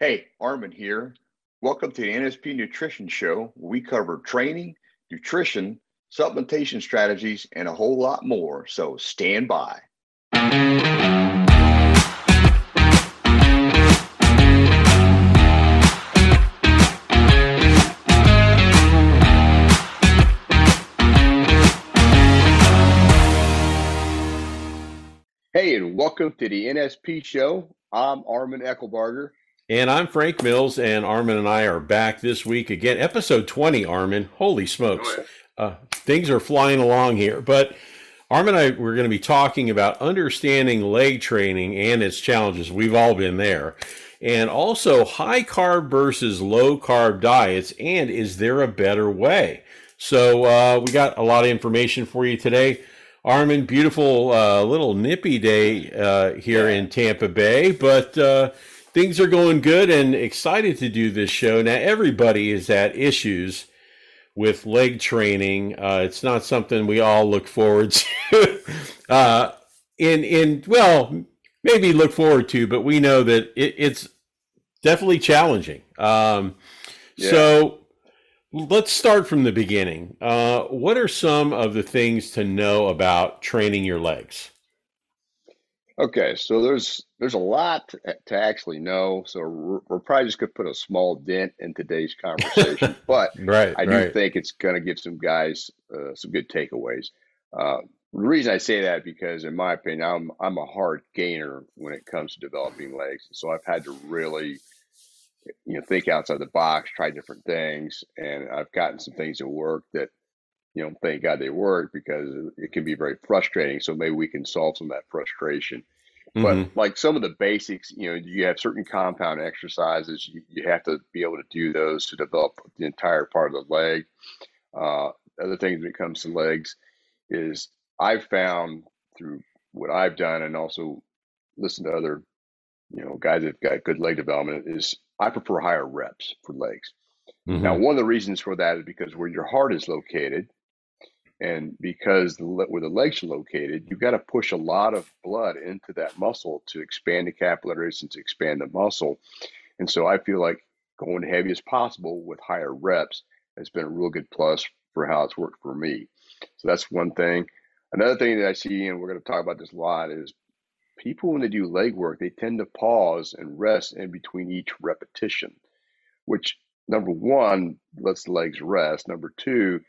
Hey, Arman here. Welcome to the NSP Nutrition Show. We cover training, nutrition, supplementation strategies, and a whole lot more. So stand by. Hey, and welcome to the NSP Show. I'm Arman Eckelbarger. And I'm Frank Mills, and Arman and I are back this week again. Episode 20, Arman. Holy smokes. Uh, things are flying along here. But Arman and I, we're going to be talking about understanding leg training and its challenges. We've all been there. And also high carb versus low carb diets. And is there a better way? So uh, we got a lot of information for you today. Arman, beautiful uh, little nippy day uh, here in Tampa Bay, but uh, things are going good and excited to do this show. Now, everybody is at issues with leg training. Uh, it's not something we all look forward to. uh, in in well, maybe look forward to, but we know that it, it's definitely challenging. Um, yeah. So let's start from the beginning. Uh, what are some of the things to know about training your legs? Okay, so there's there's a lot to, to actually know. So we're, we're, probably just gonna put a small dent in today's conversation, but right, I do right. think it's gonna give some guys uh, some good takeaways. Uh, the reason I say that because, in my opinion, I'm I'm a hard gainer when it comes to developing legs, so I've had to really you know think outside the box, try different things, and I've gotten some things that work that you know, thank God they work because it can be very frustrating. So maybe we can solve some of that frustration. Mm-hmm. But like some of the basics, you know, you have certain compound exercises. You, you have to be able to do those to develop the entire part of the leg. Uh, other things when it comes to legs is I've found through what I've done and also listen to other, you know, guys that've got good leg development is I prefer higher reps for legs. Mm-hmm. Now, one of the reasons for that is because where your heart is located, and because where the legs are located, you've got to push a lot of blood into that muscle to expand the capillaries and to expand the muscle. And so I feel like going heavy as possible with higher reps has been a real good plus for how it's worked for me. So that's one thing. Another thing that I see, and we're going to talk about this a lot, is people when they do leg work, they tend to pause and rest in between each repetition, which number one lets the legs rest. Number two,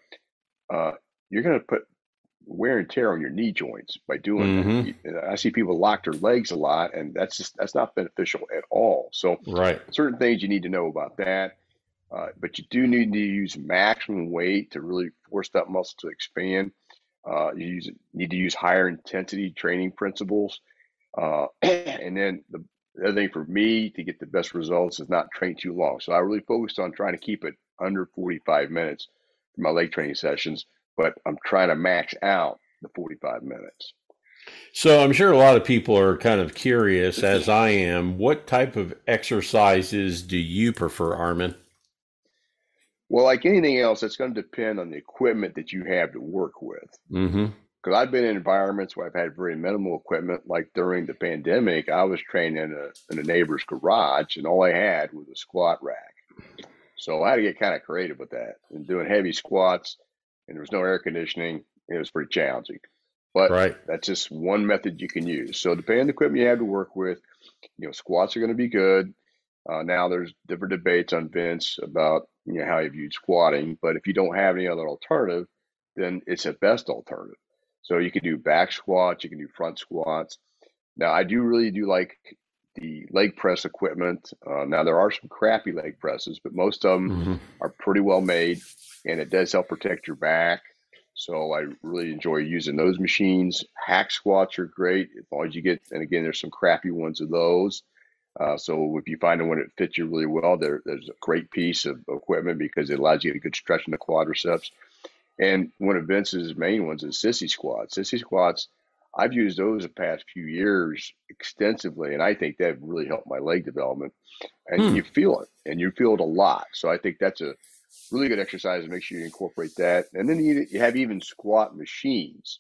uh, you're going to put wear and tear on your knee joints by doing mm-hmm. that. I see people lock their legs a lot, and that's just that's not beneficial at all. So, right, certain things you need to know about that. Uh, but you do need to use maximum weight to really force that muscle to expand. Uh, you use, need to use higher intensity training principles. Uh, and then the, the other thing for me to get the best results is not train too long. So I really focused on trying to keep it under 45 minutes for my leg training sessions but I'm trying to max out the 45 minutes. So I'm sure a lot of people are kind of curious, as I am. What type of exercises do you prefer, Arman? Well, like anything else, it's going to depend on the equipment that you have to work with. Mm-hmm. Because I've been in environments where I've had very minimal equipment. Like during the pandemic, I was training in a in a neighbor's garage, and all I had was a squat rack. So I had to get kind of creative with that and doing heavy squats and there was no air conditioning. It was pretty challenging. But right. that's just one method you can use. So depending on the equipment you have to work with, you know, squats are going to be good. Uh, now there's different debates on Vince about you know how you viewed squatting, but if you don't have any other alternative, then it's a best alternative. So you can do back squats, you can do front squats. Now I do really do like the leg press equipment. Uh, now there are some crappy leg presses, but most of them mm-hmm. are pretty well made and it does help protect your back. So I really enjoy using those machines. Hack squats are great as long as you get, and again, there's some crappy ones of those. Uh, so if you find one that fits you really well, there, there's a great piece of equipment because it allows you to get a good stretch in the quadriceps. And one of Vince's main ones is sissy squats. Sissy squats, I've used those the past few years extensively, and I think that really helped my leg development. And hmm. you feel it, and you feel it a lot. So I think that's a really good exercise and make sure you incorporate that. And then you, you have even squat machines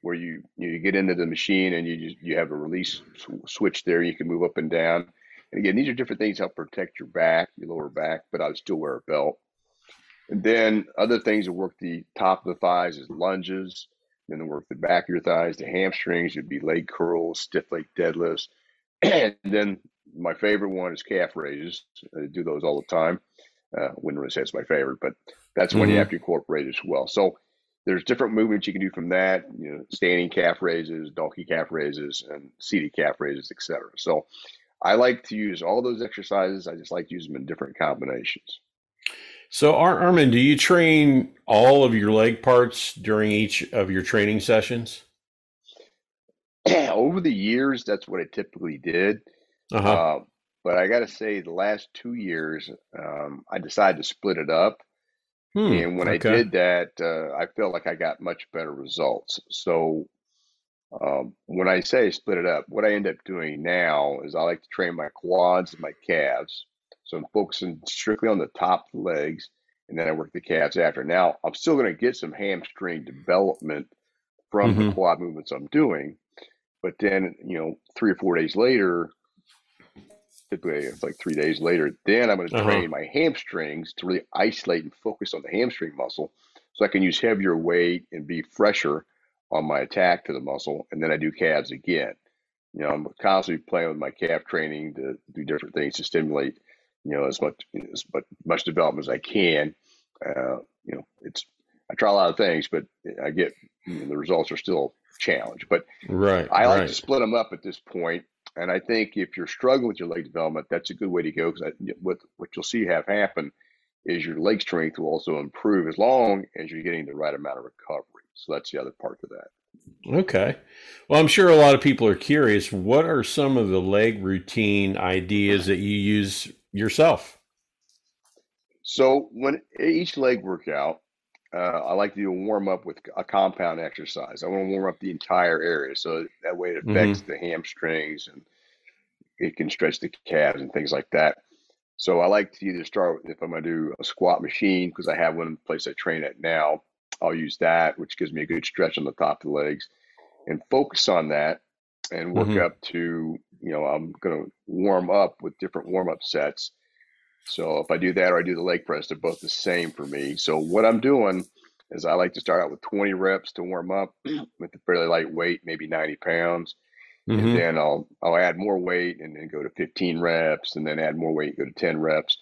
where you you get into the machine and you just you have a release switch there. You can move up and down, And again, these are different things to help protect your back, your lower back, but I would still wear a belt. And then other things that work the top of the thighs is lunges. Then to work the back of your thighs, the hamstrings, it'd be leg curls, stiff leg deadlifts. And then my favorite one is calf raises. I do those all the time. Uh, wouldn't really say it's my favorite, but that's when mm-hmm. you have to incorporate as well. So there's different movements you can do from that. You know, standing calf raises, donkey calf raises, and seated calf raises, etc. So I like to use all those exercises. I just like to use them in different combinations. So, Arman, do you train all of your leg parts during each of your training sessions? Over the years, that's what I typically did. Uh-huh. Uh, but I got to say, the last two years, um, I decided to split it up. Hmm, and when okay. I did that, uh, I felt like I got much better results. So, um, when I say split it up, what I end up doing now is I like to train my quads and my calves so I'm focusing strictly on the top legs, and then I work the calves after. Now I'm still going to get some hamstring development from mm-hmm. the quad movements I'm doing, but then you know three or four days later, typically it's like three days later, then I'm going to uh-huh. train my hamstrings to really isolate and focus on the hamstring muscle, so I can use heavier weight and be fresher on my attack to the muscle, and then I do calves again. You know, I'm constantly playing with my calf training to do different things to stimulate you know, as much as much, much development as I can. Uh, you know, it's I try a lot of things, but I get you know, the results are still a challenge. But right, I like right. to split them up at this point. And I think if you're struggling with your leg development, that's a good way to go because what what you'll see have happen is your leg strength will also improve as long as you're getting the right amount of recovery. So that's the other part of that. Okay. Well, I'm sure a lot of people are curious. What are some of the leg routine ideas that you use yourself? So when each leg workout, uh, I like to do a warm up with a compound exercise. I want to warm up the entire area, so that way it affects mm-hmm. the hamstrings and it can stretch the calves and things like that. So I like to either start if I'm going to do a squat machine because I have one in the place I train at now. I'll use that, which gives me a good stretch on the top of the legs, and focus on that and work mm-hmm. up to you know I'm going to warm up with different warm up sets. So if I do that or I do the leg press, they're both the same for me. So what I'm doing is I like to start out with 20 reps to warm up with a fairly light weight, maybe 90 pounds. Mm-hmm. And then I'll I'll add more weight and then go to 15 reps and then add more weight, go to 10 reps.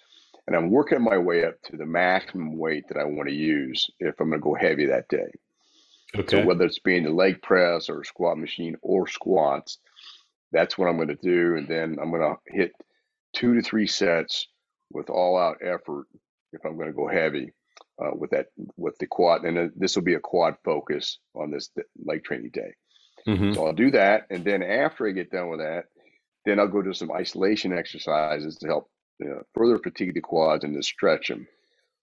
And I'm working my way up to the maximum weight that I want to use if I'm going to go heavy that day. Okay. So whether it's being the leg press or squat machine or squats, that's what I'm going to do. And then I'm going to hit two to three sets with all out effort if I'm going to go heavy uh, with that with the quad. And this will be a quad focus on this leg training day. Mm-hmm. So I'll do that, and then after I get done with that, then I'll go to some isolation exercises to help you know, further fatigue the quads and to stretch them.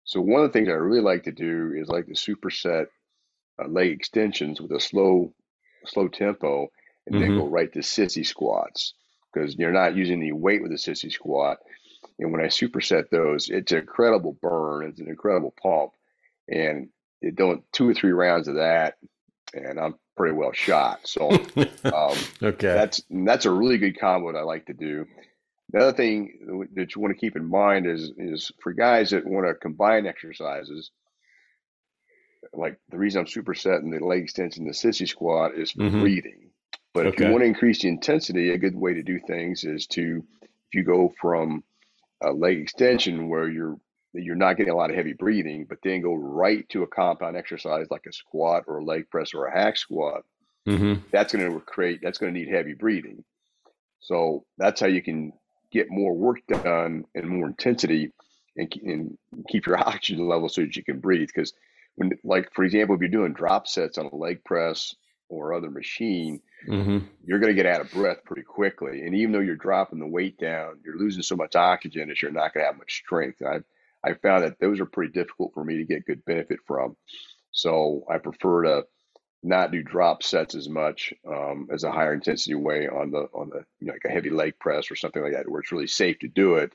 So one of the things I really like to do is like the superset uh, leg extensions with a slow, slow tempo, and mm-hmm. then go right to sissy squats because you're not using any weight with a sissy squat. And when I superset those, it's an incredible burn. It's an incredible pump, and it don't two or three rounds of that, and I'm pretty well shot. So, um, okay, that's that's a really good combo that I like to do. The other thing that you want to keep in mind is is for guys that want to combine exercises like the reason I'm supersetting the leg extension, the sissy squat is mm-hmm. breathing. But okay. if you want to increase the intensity, a good way to do things is to if you go from a leg extension where you're you're not getting a lot of heavy breathing, but then go right to a compound exercise like a squat or a leg press or a hack squat. Mm-hmm. That's going to create. That's going to need heavy breathing. So that's how you can get more work done and more intensity, and, and keep your oxygen level so that you can breathe. Because when like for example if you're doing drop sets on a leg press or other machine mm-hmm. you're going to get out of breath pretty quickly. And even though you're dropping the weight down you're losing so much oxygen that you're not going to have much strength. I i found that those are pretty difficult for me to get good benefit from. So i prefer to not do drop sets as much um, as a higher intensity way on the on the you know, like a heavy leg press or something like that where it's really safe to do it.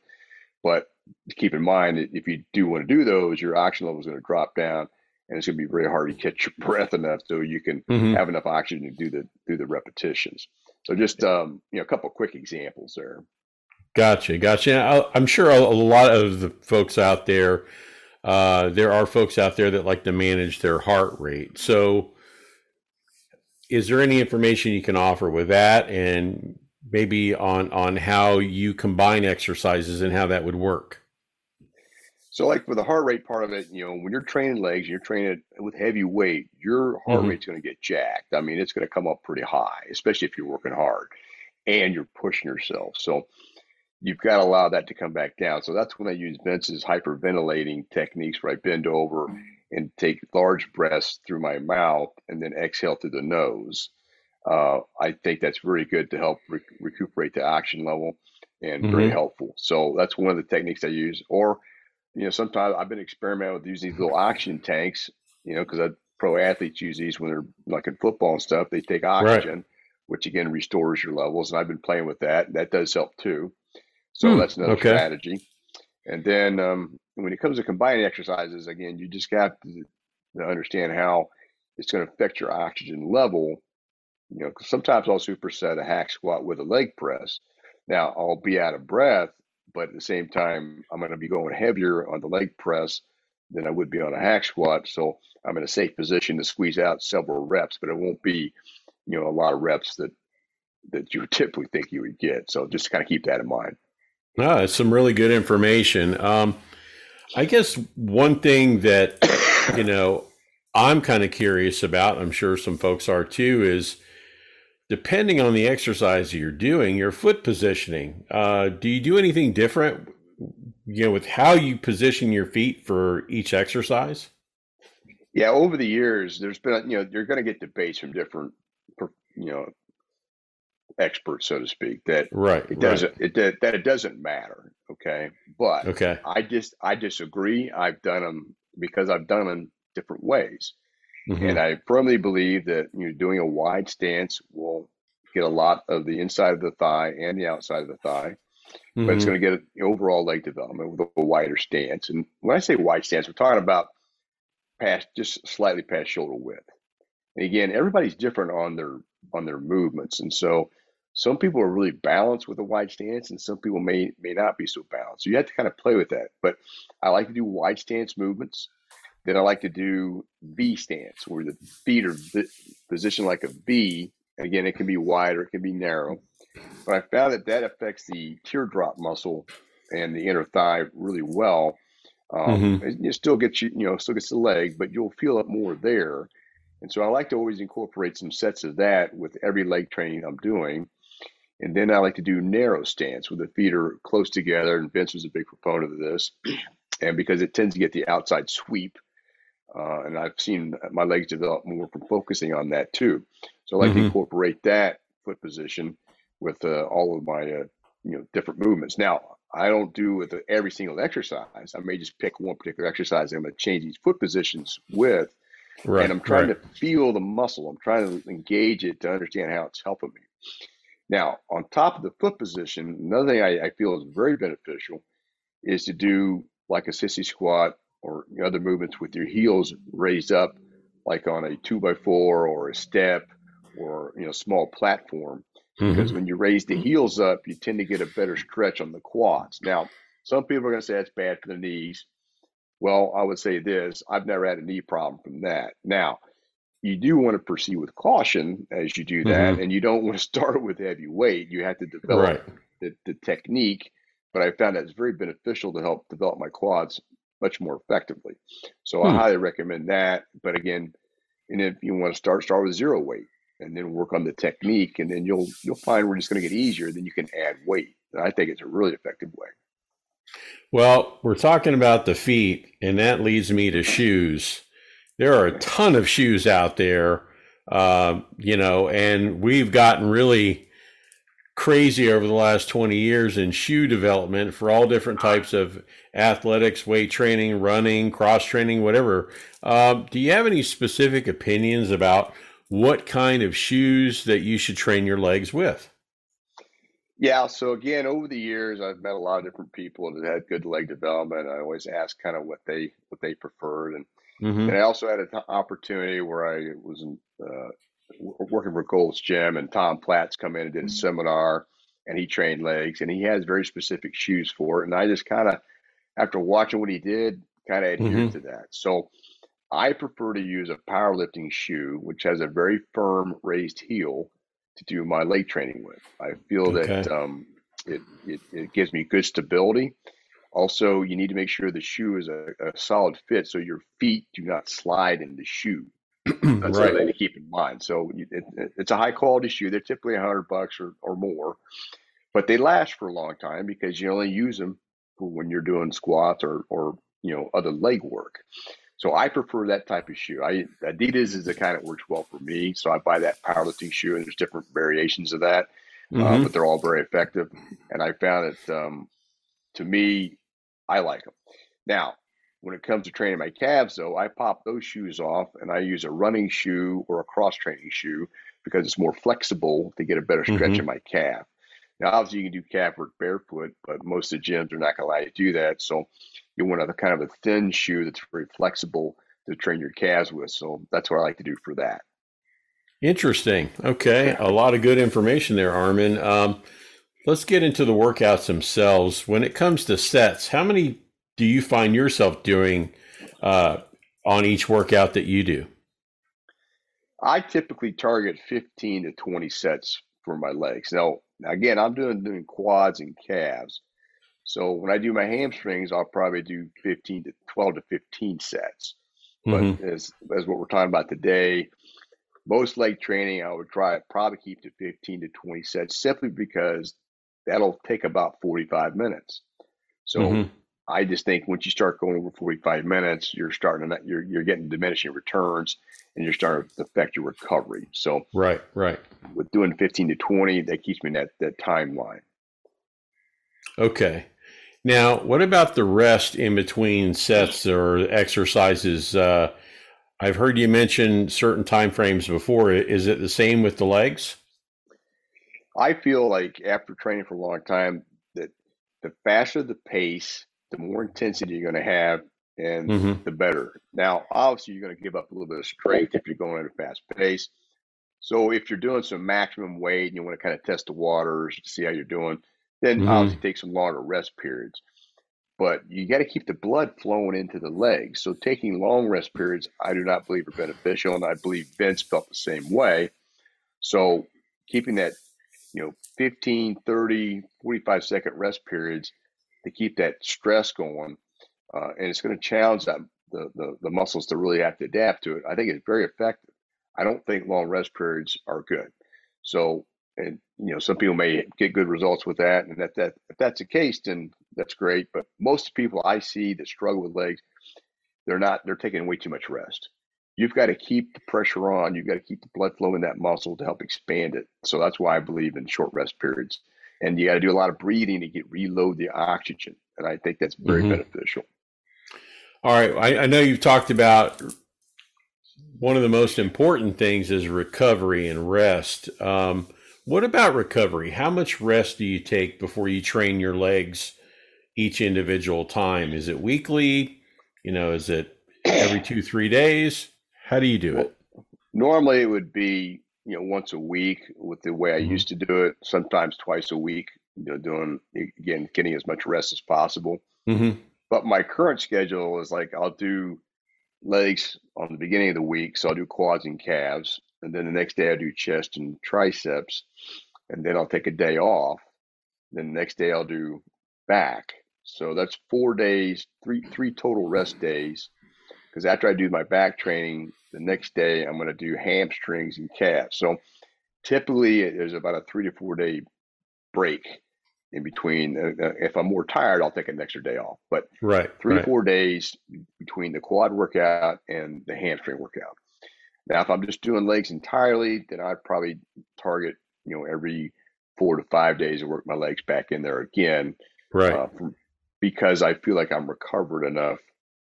But keep in mind that if you do want to do those your oxygen level is going to drop down and it's going to be very hard to catch your breath enough so you can mm-hmm. have enough oxygen to do the do the repetitions. So just um, you know a couple quick examples there. Gotcha, gotcha. I'm sure a lot of the folks out there, uh, there are folks out there that like to manage their heart rate. So, is there any information you can offer with that, and maybe on on how you combine exercises and how that would work? So, like for the heart rate part of it, you know, when you're training legs, you're training with heavy weight, your heart mm-hmm. rate's going to get jacked. I mean, it's going to come up pretty high, especially if you're working hard and you're pushing yourself. So, you've got to allow that to come back down. So that's when I use Vince's hyperventilating techniques where I bend over and take large breaths through my mouth and then exhale through the nose. Uh, I think that's very good to help re- recuperate the oxygen level and mm-hmm. very helpful. So that's one of the techniques I use. Or, you know, sometimes I've been experimenting with using these little oxygen tanks, you know, because pro athletes use these when they're like in football and stuff. They take oxygen, right. which again restores your levels. And I've been playing with that. That does help too. So hmm, that's another okay. strategy. And then um, when it comes to combining exercises, again, you just got to, to understand how it's going to affect your oxygen level. You know, sometimes I'll superset a hack squat with a leg press. Now I'll be out of breath, but at the same time, I'm going to be going heavier on the leg press than I would be on a hack squat. So I'm in a safe position to squeeze out several reps, but it won't be, you know, a lot of reps that that you typically think you would get. So just kind of keep that in mind. Ah, it's some really good information. Um, I guess one thing that you know I'm kind of curious about, I'm sure some folks are too, is depending on the exercise you're doing, your foot positioning. Uh, do you do anything different, you know, with how you position your feet for each exercise? Yeah, over the years, there's been you know you're going to get debates from different you know experts, so to speak, that right it doesn't right. it that, that it doesn't matter. Okay, but okay, I just I disagree. I've done them because I've done them different ways, mm-hmm. and I firmly believe that you know doing a wide stance will get a lot of the inside of the thigh and the outside of the thigh. Mm-hmm. But it's mm-hmm. going to get overall leg development with a wider stance. And when I say wide stance, we're talking about past, just slightly past shoulder width. And again, everybody's different on their on their movements, and so some people are really balanced with a wide stance, and some people may may not be so balanced. So you have to kind of play with that. But I like to do wide stance movements. Then I like to do V stance, where the feet are positioned like a V. Again, it can be wide or it can be narrow. But I found that that affects the teardrop muscle and the inner thigh really well. Um, mm-hmm. It still gets you, you know, still gets the leg, but you'll feel it more there. And so I like to always incorporate some sets of that with every leg training I'm doing. And then I like to do narrow stance where the feet are close together. And Vince was a big proponent of this. And because it tends to get the outside sweep. Uh, and I've seen my legs develop more from focusing on that too. So I like mm-hmm. to incorporate that foot position with uh, all of my uh, you know different movements. Now I don't do with every single exercise. I may just pick one particular exercise I'm going to change these foot positions with, right, and I'm trying right. to feel the muscle. I'm trying to engage it to understand how it's helping me. Now, on top of the foot position, another thing I, I feel is very beneficial is to do like a sissy squat or other movements with your heels raised up, like on a two by four or a step or you know small platform. Mm-hmm. Because when you raise the heels up, you tend to get a better stretch on the quads. Now, some people are going to say that's bad for the knees. Well, I would say this: I've never had a knee problem from that. Now, you do want to proceed with caution as you do that, mm-hmm. and you don't want to start with heavy weight. You have to develop right. the, the technique. But I found that it's very beneficial to help develop my quads much more effectively. So hmm. I highly recommend that. But again, and if you want to start, start with zero weight and then work on the technique, and then you'll you'll find where it's going to get easier. Then you can add weight. And I think it's a really effective way. Well, we're talking about the feet, and that leads me to shoes there are a ton of shoes out there, uh, you know, and we've gotten really crazy over the last 20 years in shoe development for all different types of athletics, weight training, running, cross training, whatever. Uh, do you have any specific opinions about what kind of shoes that you should train your legs with? Yeah, so again, over the years, I've met a lot of different people that had good leg development. I always ask kind of what they what they preferred, and Mm-hmm. And I also had an opportunity where I was in, uh, working for Gold's Gym, and Tom Platz come in and did a mm-hmm. seminar. and he trained legs, and he has very specific shoes for it. And I just kind of, after watching what he did, kind of adhered hmm to that. So I prefer to use a powerlifting shoe, which has a very firm raised heel to do my leg training with. I feel that um, it, it, it gives me good stability. Also, you need to make sure the shoe is a, a solid fit so your feet do not slide in the shoe. That's right. something to keep in mind. So it, it- it's a high quality shoe. They're typically a hundred bucks or, or more, but they last for a long time because you only use them for when you're doing squats or, or you know other leg work. So I prefer that type of shoe. I Adidas is the kind that works well for me. So I buy that powerlifting shoe, and there's different variations of that, uh, hmm but they're all very effective. And I found that um, to me, I like them. Now, when it comes to training my calves, though, I pop those shoes off and I use a running shoe or a cross training shoe because it's more flexible to get a better stretch hmm in my calf. Now, obviously, you can do calf work barefoot, but most of the gyms are not going to allow you to do that. So, you want a kind of a thin shoe that's very flexible to train your calves with. So, that's what I like to do for that. Interesting. Okay. A lot of good information there, Arman. Um, let's get into the workouts themselves. When it comes to sets, how many do you find yourself doing uh, on each workout that you do? I typically target 15 to 20 sets for my legs. Now, again, I'm doing doing quads and calves. So when I do my hamstrings, I'll probably do 15 to 12 to 15 sets. But hmm as as what we're talking about today, most leg training I would try probably keep to 15 to 20 sets simply because that'll take about 45 minutes. So I just think once you start going over 45 minutes, you're starting to you're you're getting diminishing returns and you're starting to affect your recovery. So Right. Right. with doing 15 to 20, that keeps me in that that timeline. Okay. Now, what about the rest in between sets or exercises? Uh, I've heard you mention certain time frames before. Is it the same with the legs? I feel like after training for a long time, that the faster the pace, the more intensity you're going to have, and hmm the better. Now, obviously, you're going to give up a little bit of strength if you're going at a fast pace. So, if you're doing some maximum weight and you want to kind of test the waters to see how you're doing, then hmm obviously take some longer rest periods. But you got to keep the blood flowing into the legs. So, taking long rest periods, I do not believe are beneficial, and I believe Vince felt the same way. So, keeping that you know 15 30 45 second rest periods to keep that stress going uh, and it's going to challenge that the, the the muscles to really have to adapt to it. I think it's very effective. I don't think long rest periods are good. So and you know some people may get good results with that and that that if that's the case then that's great but most people i see that struggle with legs they're not they're taking way too much rest. You've got to keep the pressure on you've got to keep the blood flow in that muscle to help expand it. So that's why i believe in short rest periods and you got to do a lot of breathing to get reload the oxygen and i think that's very hmm beneficial All right. I, I know you've talked about one of the most important things is recovery and rest. Um, what about recovery? How much rest do you take before you train your legs each individual time? Is it weekly? You know, is it every two, three days? How do you do it? normally it would be you know once a week with the way i hmm used to do it sometimes twice a week you know doing again getting as much rest as possible hmm but my current schedule is like i'll do legs on the beginning of the week. So I'll do quads and calves. And then the next day I'll do chest and triceps. And then I'll take a day off. Then the next day I'll do back. So that's four days, three three total rest days. Because after I do my back training, the next day I'm going to do hamstrings and calves. So typically there's about a three to four day break in between. Uh, uh, if I'm more tired, I'll take an extra day off. But Right. three to four days between the quad workout and the hamstring workout. Now, if I'm just doing legs entirely, then I'd probably target, you know, every four to five days and work my legs back in there again, Right. uh, from, because I feel like I'm recovered enough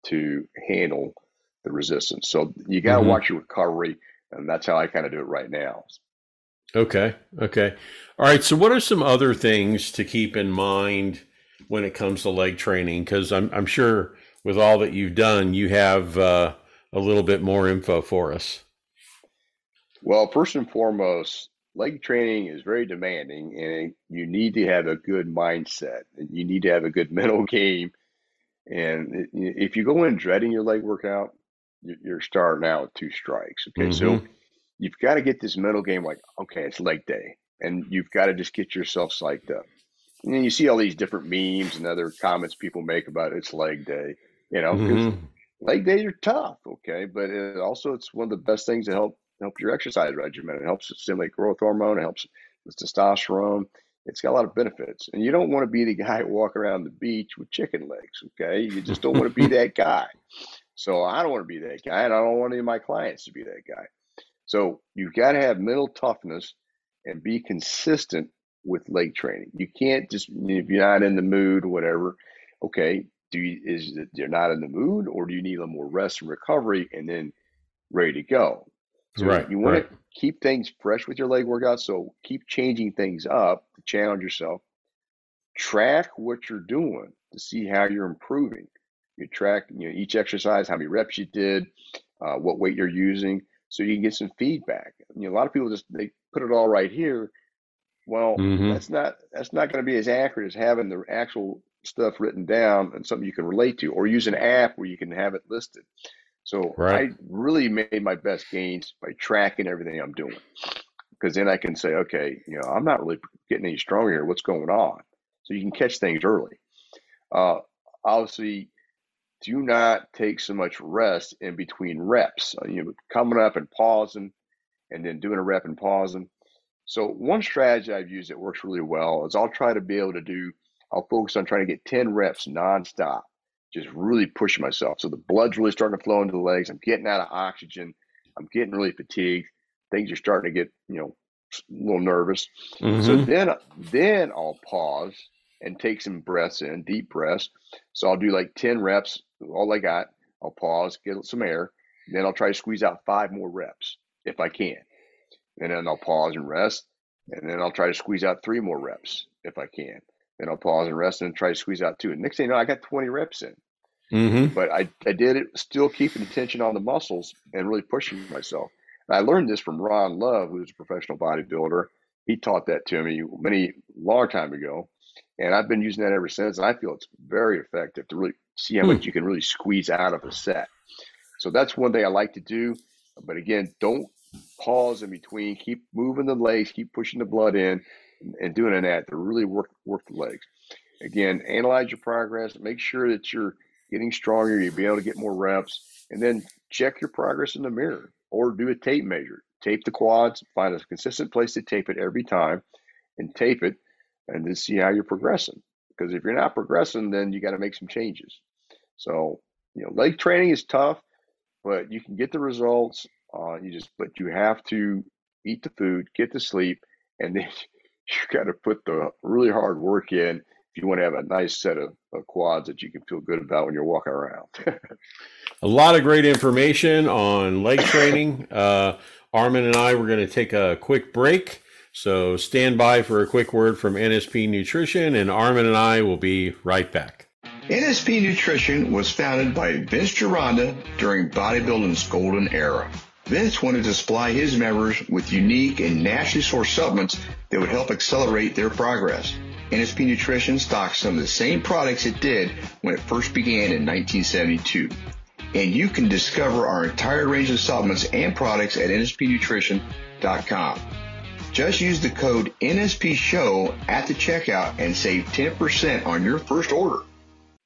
to handle the resistance. So you got to hmm watch your recovery, and that's how I kind of do it right now. Okay. Okay. All right. So, what are some other things to keep in mind when it comes to leg training? Because I'm I'm sure with all that you've done, you have uh, a little bit more info for us. Well, first and foremost, leg training is very demanding and you need to have a good mindset and you need to have a good mental game. And if you go in dreading your leg workout, you're starting out with two strikes. Okay. Mm-hmm. So you've got to get this mental game like, okay, it's leg day. And you've got to just get yourself psyched up. And then you see all these different memes and other comments people make about it's leg day, you know, because mm-hmm. leg days are tough. Okay. But it also, it's one of the best things to help help your exercise regimen. It helps stimulate growth hormone. It helps with testosterone. It's got a lot of benefits. And you don't want to be the guy walking around the beach with chicken legs. Okay. You just don't want to be that guy. So I don't want to be that guy, and I don't want any of my clients to be that guy. So you've got to have mental toughness and be consistent with leg training. You can't just if you're not in the mood, whatever. Okay, do you, is it you're not in the mood, or do you need a little more rest and recovery, and then ready to go? So right. You want right. to keep things fresh with your leg workout. So keep changing things up to challenge yourself. Track what you're doing to see how you're improving. You track you know each exercise, how many reps you did, uh, what weight you're using, so you can get some feedback. You know, a lot of people just they put it all right here. Well, mm-hmm. that's not that's not going to be as accurate as having the actual stuff written down and something you can relate to, or use an app where you can have it listed. So right. I really made my best gains by tracking everything I'm doing, because then I can say, okay, you know, I'm not really getting any stronger here. What's going on? So you can catch things early. Uh, obviously, do not take so much rest in between reps. Uh, you know, coming up and pausing, and then doing a rep and pausing. So one strategy I've used that works really well is I'll try to be able to do. I'll focus on trying to get ten reps nonstop, just really pushing myself. So the blood's really starting to flow into the legs. I'm getting out of oxygen. I'm getting really fatigued. Things are starting to get you know a little nervous. Mm-hmm. So then then I'll pause and take some breaths in, deep breaths. So I'll do like 10 reps, all I got. I'll pause, get some air. Then I'll try to squeeze out five more reps if I can. And then I'll pause and rest. And then I'll try to squeeze out three more reps if I can. Then I'll pause and rest and try to squeeze out two. And next thing you know, I got 20 reps in. Mm-hmm. But I, I did it still keeping tension on the muscles and really pushing myself. And I learned this from Ron Love, who's a professional bodybuilder. He taught that to me many long time ago. And I've been using that ever since. And I feel it's very effective to really see how hmm. much you can really squeeze out of a set. So that's one thing I like to do. But again, don't pause in between. Keep moving the legs, keep pushing the blood in and doing an that to really work work the legs. Again, analyze your progress, make sure that you're getting stronger, you'll be able to get more reps, and then check your progress in the mirror or do a tape measure. Tape the quads, find a consistent place to tape it every time and tape it and then see how you're progressing. Because if you're not progressing, then you got to make some changes. So, you know, leg training is tough, but you can get the results. Uh, you just, but you have to eat the food, get to sleep, and then you got to put the really hard work in if you want to have a nice set of, of quads that you can feel good about when you're walking around. a lot of great information on leg training. Uh, Arman and I, we're going to take a quick break. So stand by for a quick word from NSP Nutrition, and Arman and I will be right back. NSP Nutrition was founded by Vince Gironda during bodybuilding's golden era. Vince wanted to supply his members with unique and naturally sourced supplements that would help accelerate their progress. NSP Nutrition stocks some of the same products it did when it first began in 1972. And you can discover our entire range of supplements and products at nspnutrition.com. Just use the code NSP Show at the checkout and save 10% on your first order.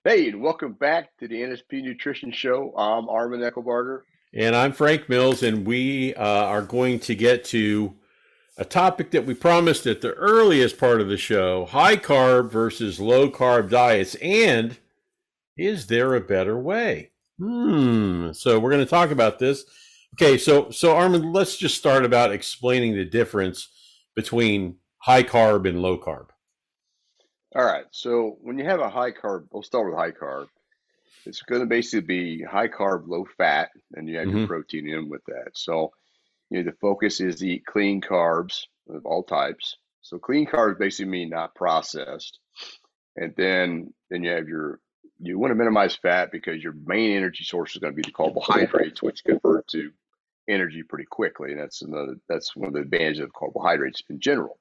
Hey, and welcome back to the NSP Nutrition Show. I'm Arman Eckelbarger. And I'm Frank Mills, and we uh, are going to get to a topic that we promised at the earliest part of the show high carb versus low carb diets. And is there a better way? Hmm. So we're going to talk about this. Okay, so so Arman, let's just start about explaining the difference between high carb and low carb? All right. So when you have a high carb, we'll start with high carb. It's going to basically be high carb, low fat, and you have mm-hmm. your protein in with that. So, you know, the focus is to eat clean carbs of all types. So clean carbs basically mean not processed. And then then you have your you want to minimize fat because your main energy source is going to be the carbohydrates, which convert to energy pretty quickly. And that's another that's one of the advantages of carbohydrates in general.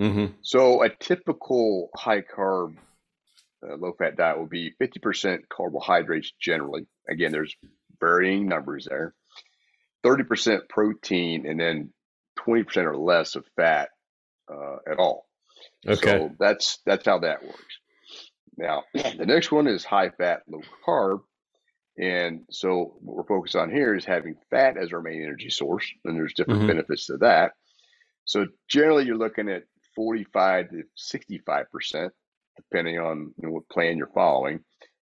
Mm-hmm. So a typical high carb, uh, low fat diet will be 50% carbohydrates generally. Again, there's varying numbers there. 30% protein, and then 20% or less of fat uh, at all. Okay. So that's that's how that works. Now, the next one is high fat, low carb. And so what we're focused on here is having fat as our main energy source, and there's different Mhm. benefits to that. So generally, you're looking at 45 to 65 percent, depending on you know, what plan you're following,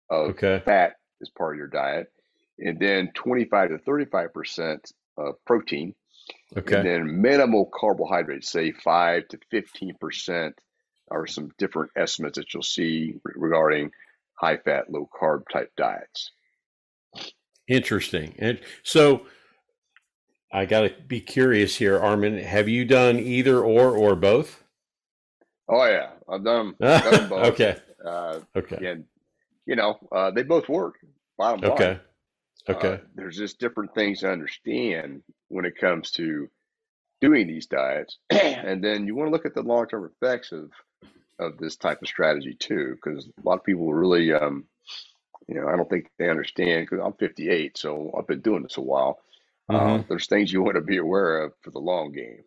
of Okay. fat as part of your diet, and then 25 to 35 percent of protein, Okay. and then minimal carbohydrates, say 5 to 15 percent, are some different estimates that you'll see regarding high fat, low carb type diets. Interesting. And so I got to be curious here, Arman. Have you done either or or both? Oh yeah, I've done 'em- done both. okay. Uh, Okay. again, you know, uh, they both work. Bottom line. Okay. Uh, Okay. there's just different things to understand when it comes to doing these diets, and then you want to look at the long-term effects of of this type of strategy too, because a lot of people really, um, you know, I don't think they understand. Because I'm 58, so I've been doing this a while. Uh, Mhm. there's things you want to be aware of for the long game.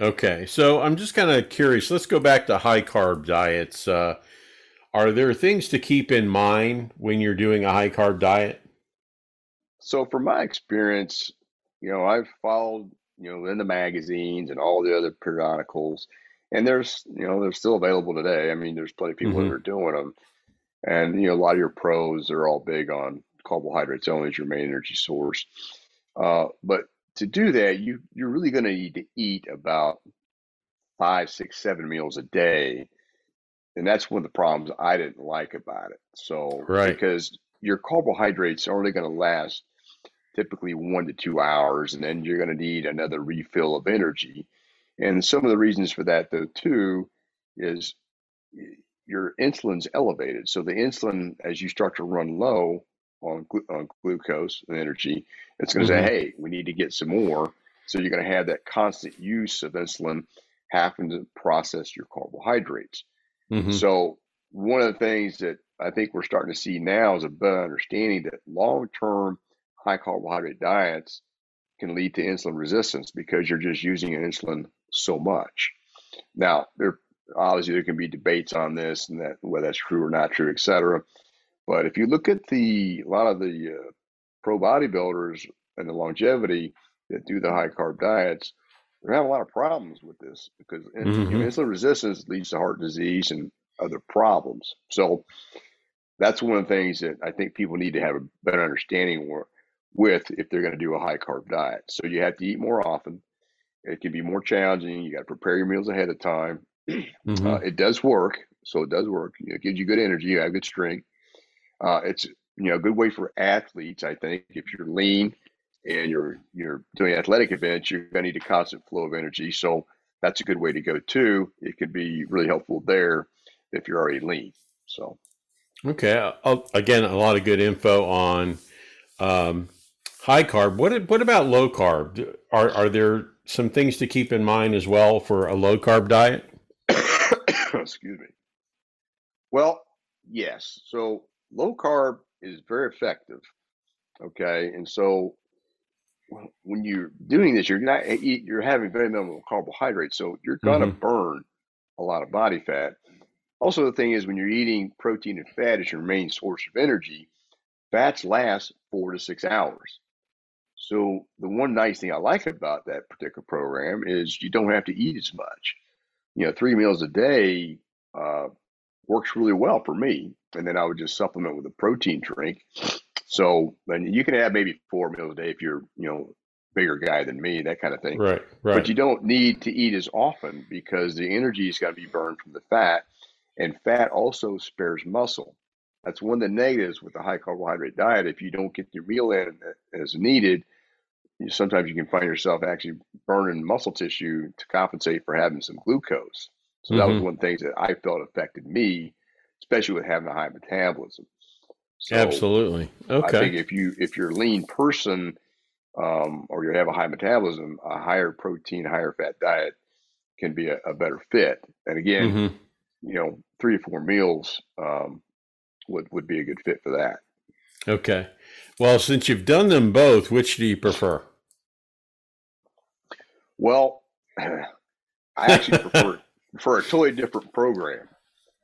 Okay. So I'm just kind of curious. Let's go back to high carb diets. Uh, are there things to keep in mind when you're doing a high carb diet? So from my experience, you know, I've followed, you know, in the magazines and all the other periodicals, and there's, you know, they're still available today. I mean, there's plenty of people Mhm. that are doing them, and you know, a lot of your pros are all big on carbohydrates only as your main energy source. Uh, but to do that, you you're really going to need to eat about five, six, seven meals a day, and that's one of the problems I didn't like about it. So Right. because your carbohydrates are only going to last typically one to two hours, and then you're going to need another refill of energy. And some of the reasons for that, though, too, is your insulin's elevated. So the insulin, as you start to run low on, glu- on glucose and energy, it's going to Mhm. say, "Hey, we need to get some more." So you're going to have that constant use of insulin having to process your carbohydrates. Mhm. So one of the things that I think we're starting to see now is a better understanding that long-term high carbohydrate diets can lead to insulin resistance because you're just using insulin so much. Now, there obviously there can be debates on this and that whether that's true or not true, et cetera. But if you look at the a lot of the uh, pro bodybuilders and the longevity that do the high carb diets, they're having a lot of problems with this because in- you know, Mhm. insulin resistance leads to heart disease and other problems. So that's one of the things that I think people need to have a better understanding wor- with if they're going to do a high carb diet. So you have to eat more often. It can be more challenging. You got to prepare your meals ahead of time. Mhm. Uh, it does work, so it does work. You know, It gives you good energy. You have good strength. Uh, it's you know a good way for athletes. I think if you're lean and you're you're doing athletic events, you're going to need a constant flow of energy. So that's a good way to go too. It could be really helpful there if you're already lean. So Okay. Uh, again, a lot of good info on um, high carb. What what about low carb? Are are there some things to keep in mind as well for a low carb diet? excuse me. Well, yes. So low carb is very effective. Okay, and so when you're doing this, you're not you're having very minimal carbohydrates, so you're gonna Mhm. burn a lot of body fat. Also, the thing is, when you're eating protein and fat as your main source of energy, fats last four to six hours. So the one nice thing I like about that particular program is you don't have to eat as much. You know, three meals a day uh, works really well for me, and then I would just supplement with a protein drink. So, and you can have maybe four meals a day if you're, you know, bigger guy than me, that kind of thing. Right. right. But you don't need to eat as often because the energy is going to be burned from the fat, and fat also spares muscle. That's one of the negatives with the high carbohydrate diet. If you don't get your meal in as needed, sometimes you can find yourself actually burning muscle tissue to compensate for having some glucose. So that was Mhm. one thing that I felt affected me, especially with having a high metabolism. So Absolutely. I think Okay. if you if you're a lean person um, or you have a high metabolism, a higher protein, higher fat diet can be a, a better fit. And again, mm-hmm. you know, three or four meals um, would would be a good fit for that. Okay. Well, since you've done them both, which do you prefer? Well, I actually prefer prefer a totally different program.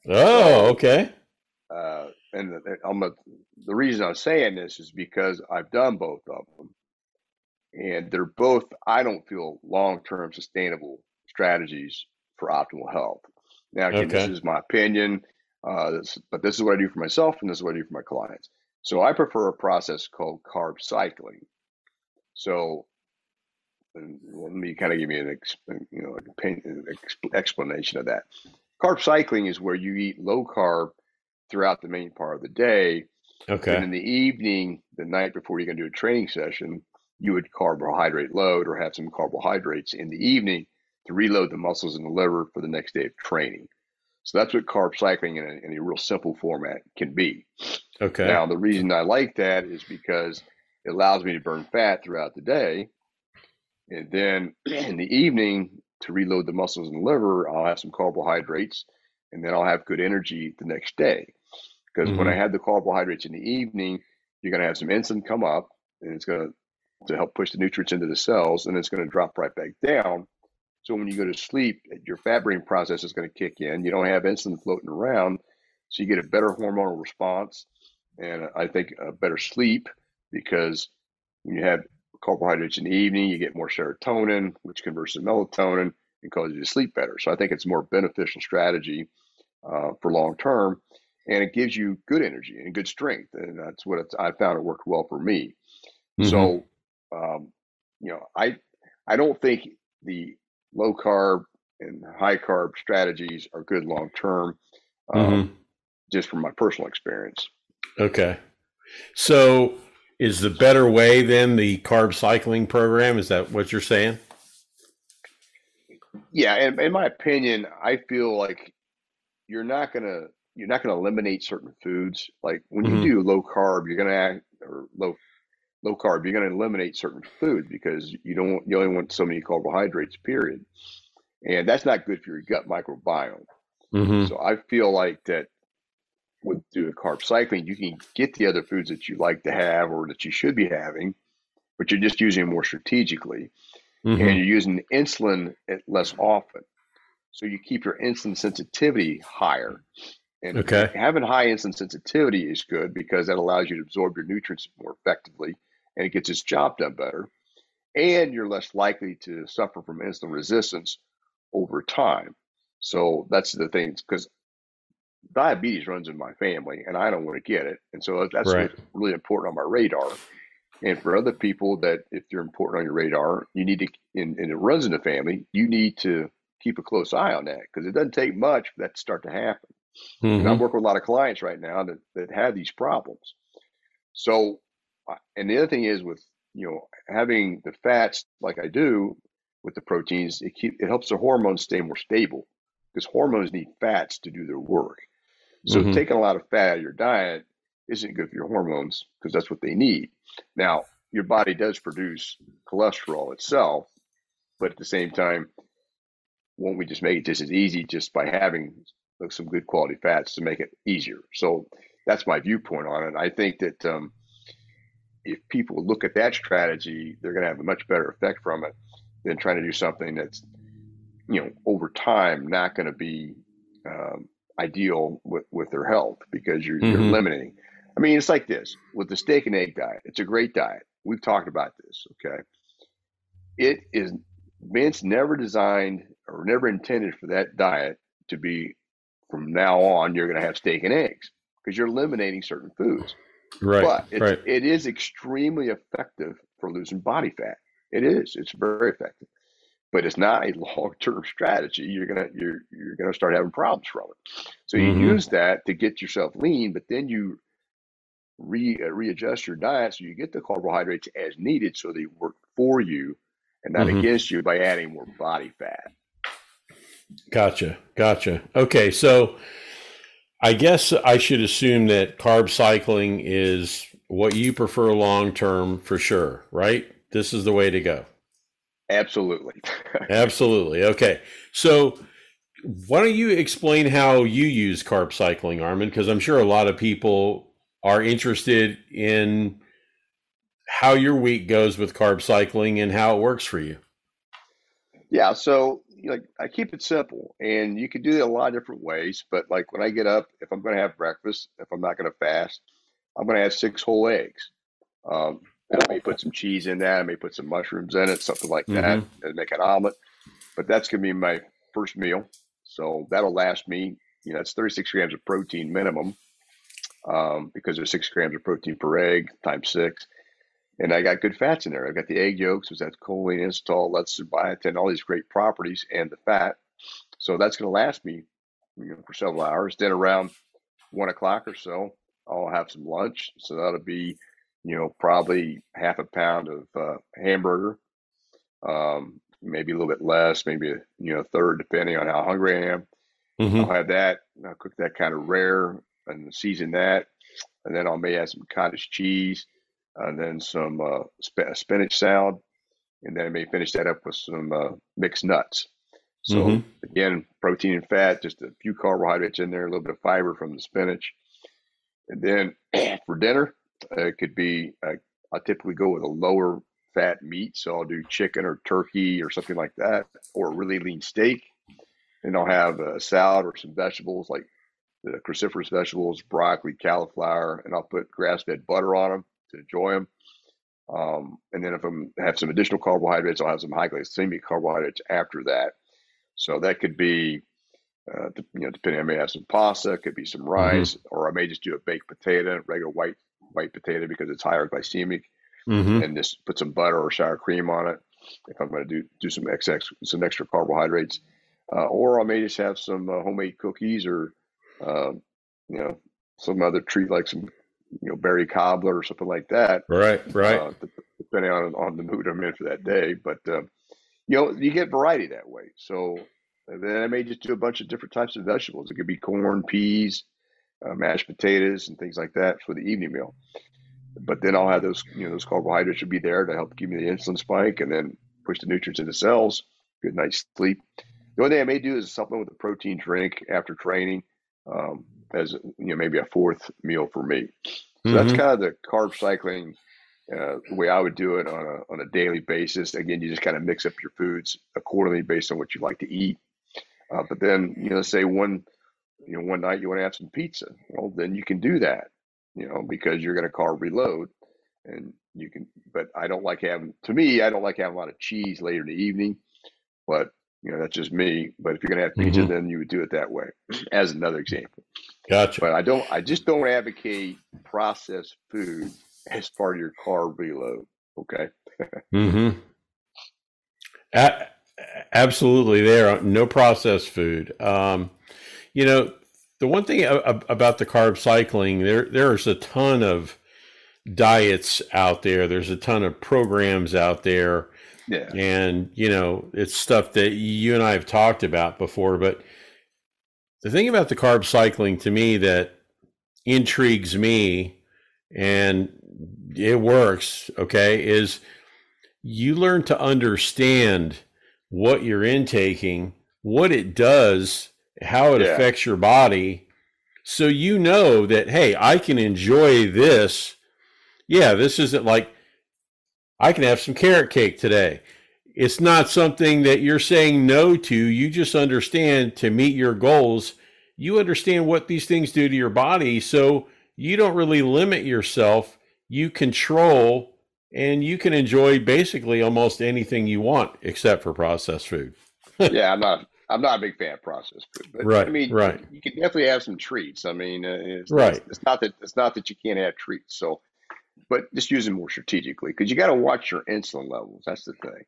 Oh, okay. Uh, and the, I'm a, the reason I'm saying this is because I've done both of them, and they're both I don't feel long term sustainable strategies for optimal health. Now, again, okay. this is my opinion, uh, this, but this is what I do for myself, and this is what I do for my clients. So I prefer a process called carb cycling. So let me kind of give you an you know an explanation of that. Carb cycling is where you eat low carb throughout the main part of the day. Okay. And in the evening, the night before you're going to do a training session, you would carbohydrate load or have some carbohydrates in the evening to reload the muscles and the liver for the next day of training. So that's what carb cycling in a, in a real simple format can be. Okay. Now, the reason I like that is because it allows me to burn fat throughout the day. And then in the evening, to reload the muscles and liver, I'll have some carbohydrates and then I'll have good energy the next day. Because mm-hmm. when I mm-hmm. have the carbohydrates in the evening, you're going to have some insulin come up and it's going to to help push the nutrients into the cells and it's going to drop right back down. So when you go to sleep, your fat burning process is going to kick in. You don't have insulin floating around, so you get a better hormonal response and I think a better sleep because when you have carbohydrates in the evening, you get more serotonin, which converts to melatonin and causes you to sleep better. So I think it's a more beneficial strategy uh, for long term, and it gives you good energy and good strength, and that's what I found it worked well for me. Mm-hmm. So, um, you know, I I don't think the low carb and high carb strategies are good long term, um, mm-hmm. just from my personal experience. Okay. So is the better way than the carb cycling program? Is that what you're saying? Yeah, and in my opinion, I feel like you're not gonna you're not gonna eliminate certain foods. Like when mm-hmm. you do low carb, you're gonna act, or low low carb, you're gonna eliminate certain foods because you don't you only want so many carbohydrates. Period, and that's not good for your gut microbiome. Mm-hmm. So I feel like that with doing carb cycling, you can get the other foods that you like to have or that you should be having, but you're just using them more strategically. Mm-hmm. And you're using insulin less often. So you keep your insulin sensitivity higher. And okay. having high insulin sensitivity is good because that allows you to absorb your nutrients more effectively and it gets its job done better. And you're less likely to suffer from insulin resistance over time. So that's the thing, because diabetes runs in my family and I don't want to get it. And so that's right. really important on my radar. And for other people that if they're important on your radar, you need to, and, and it runs in the family, you need to keep a close eye on that because it doesn't take much for that to start to happen. Mm-hmm. And I'm working with a lot of clients right now that, that have these problems. So, and the other thing is with, you know, having the fats like I do with the proteins, it keep, it helps the hormones stay more stable because hormones need fats to do their work. So mm-hmm. taking a lot of fat out of your diet isn't good for your hormones because that's what they need. Now, your body does produce cholesterol itself, but at the same time, won't we just make it just as easy just by having some good quality fats to make it easier? So that's my viewpoint on it. I think that um, if people look at that strategy, they're going to have a much better effect from it than trying to do something that's, you know, over time not going to be um, ideal with, with their health because you're, mm-hmm. you're limiting. I mean, it's like this with the steak and egg diet. It's a great diet. We've talked about this. Okay. It is, Vince never designed or never intended for that diet to be from now on, you're going to have steak and eggs because you're eliminating certain foods. Right. But it's, right. it is extremely effective for losing body fat. It is. It's very effective but it's not a long-term strategy. You're gonna you're you're gonna start having problems from it. So you mm-hmm. use that to get yourself lean, but then you re uh, readjust your diet so you get the carbohydrates as needed, so they work for you and not mm-hmm. against you by adding more body fat. Gotcha, gotcha. Okay, so I guess I should assume that carb cycling is what you prefer long term for sure, right? this is the way to go. Absolutely. Absolutely. Okay. So, why don't you explain how you use carb cycling, Arman? Because I'm sure a lot of people are interested in how your week goes with carb cycling and how it works for you. Yeah. So, like, I keep it simple, and you can do it a lot of different ways. But like when I get up, if I'm going to have breakfast, if I'm not going to fast, I'm going to have six whole eggs. Um, and I may put some cheese in that. I may put some mushrooms in it, something like that, Mm-hmm. and make an omelet. But that's going to be my first meal. So that'll last me, you know, it's 36 grams of protein minimum um, because there's six grams of protein per egg times six. And I got good fats in there. I've got the egg yolks, which that's choline, inositol, lecithin, biotin, all these great properties, and the fat. So that's going to last me, you know, for several hours. Then around one o'clock or so, I'll have some lunch. So that'll be, you know, probably half a pound of uh, hamburger, um, maybe a little bit less, maybe a, you know, a third, depending on how hungry I am. hmm I'll have that. I'll cook that kind of rare and season that, and then I'll may add some cottage cheese, and then some uh, sp- spinach salad, and then I may finish that up with some uh, mixed nuts. So hmm again, protein and fat, just a few carbohydrates in there, a little bit of fiber from the spinach, and then for dinner, uh, it could be uh, I typically go with a lower fat meat, so I'll do chicken or turkey or something like that, or a really lean steak. And I'll have a salad or some vegetables like the cruciferous vegetables, broccoli, cauliflower, and I'll put grass-fed butter on them to enjoy them. Um, and then if I'm have some additional carbohydrates, I'll have some high glycemic carbohydrates after that. So that could be, uh, you know, depending, I may have some pasta, it could be some hmm rice, or I may just do a baked potato, regular white white potato because it's higher glycemic, hmm and just put some butter or sour cream on it. If I'm going to do do some XX some extra carbohydrates, uh, or I may just have some uh, homemade cookies or, um, you know, some other treat like some, you know, berry cobbler or something like that Right. Right. uh, depending on on the mood I'm in for that day. But uh, you know, you get variety that way. So then I may just do a bunch of different types of vegetables. It could be corn, peas, uh, mashed potatoes, and things like that for the evening meal. But then I'll have those, you know, those carbohydrates should be there to help give me the insulin spike and then push the nutrients into cells. Good night's sleep. The only thing I may do is supplement with a protein drink after training, um, as you know, maybe a fourth meal for me. So that's hmm kind of the carb cycling uh, the way I would do it on a on a daily basis. Again, you just kind of mix up your foods accordingly based on what you like to eat. Uh, but then, you know, say one you know one night you want to have some pizza, well, then you can do that, you know, because you're going to carb reload, and you can. But I don't like having. To me, I don't like having a lot of cheese later in the evening. But you know, that's just me. But if you're going to have pizza, hmm then you would do it that way, as another example. Gotcha. But I don't. I just don't advocate processed food as part of your carb reload. Okay. mm-hmm. A- absolutely. There, no processed food. Um, you know, the one thing about the carb cycling, there there's a ton of diets out there. There's a ton of programs out there, Yeah. and you know, it's stuff that you and I have talked about before. But the thing about the carb cycling to me that intrigues me, and it works, okay, is you learn to understand what you're intaking, what it does, how it Yeah. affects your body. So you know that, hey, I can enjoy this. Yeah, this isn't like I can have some carrot cake today. It's not something that you're saying no to. You just understand to meet your goals, you understand what these things do to your body. So you don't really limit yourself. You control and you can enjoy basically almost anything you want except for processed food. yeah, I'm not. I'm not a big fan of processed food, but I Right, mean, right. you can definitely have some treats. I mean, uh, it's, Right. it's, it's not that it's not that you can't have treats. So, but just use them more strategically because you got to watch your insulin levels. That's the thing.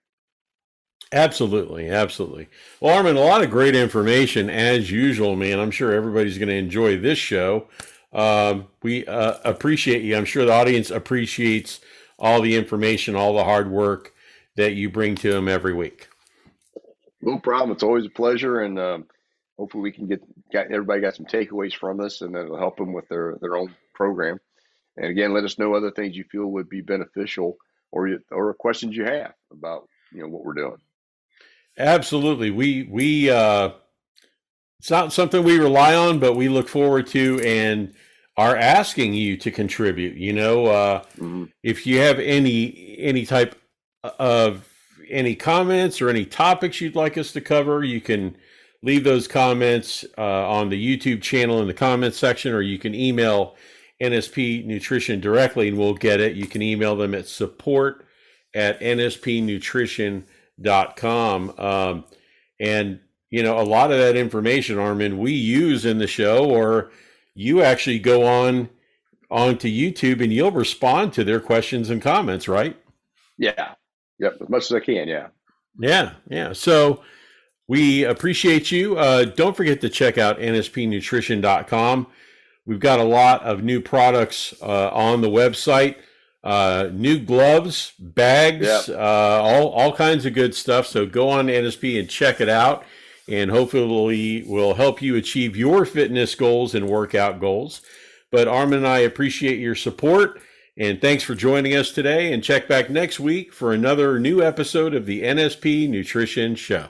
Absolutely, absolutely. Well, Arman, a lot of great information as usual, man. I'm sure everybody's going to enjoy this show. Um, we uh, appreciate you. I'm sure the audience appreciates all the information, all the hard work that you bring to them every week. No problem. It's always a pleasure, and um, hopefully we can get got everybody got some takeaways from this, and that'll help them with their their own program. And again, let us know other things you feel would be beneficial or you, or questions you have about you know what we're doing. Absolutely, we we uh, it's not something we rely on, but we look forward to and are asking you to contribute. You know, uh, mm-hmm. if you have any any type of any comments or any topics you'd like us to cover, you can leave those comments uh, on the YouTube channel in the comments section, or you can email NSP Nutrition directly and we'll get it. You can email them at support at nspnutrition.com. Um, and, you know, a lot of that information, Arman, we use in the show, or you actually go on onto YouTube and you'll respond to their questions and comments, right? Yeah. Yep. As much as I can. Yeah. Yeah. Yeah. So we appreciate you. Uh, don't forget to check out nspnutrition.com. We've got a lot of new products uh, on the website. Uh, new gloves, bags, yep. uh, all all kinds of good stuff. So go on NSP and check it out, and hopefully will help you achieve your fitness goals and workout goals. But Arman and I appreciate your support, and thanks for joining us today. And check back next week for another new episode of the NSP Nutrition Show.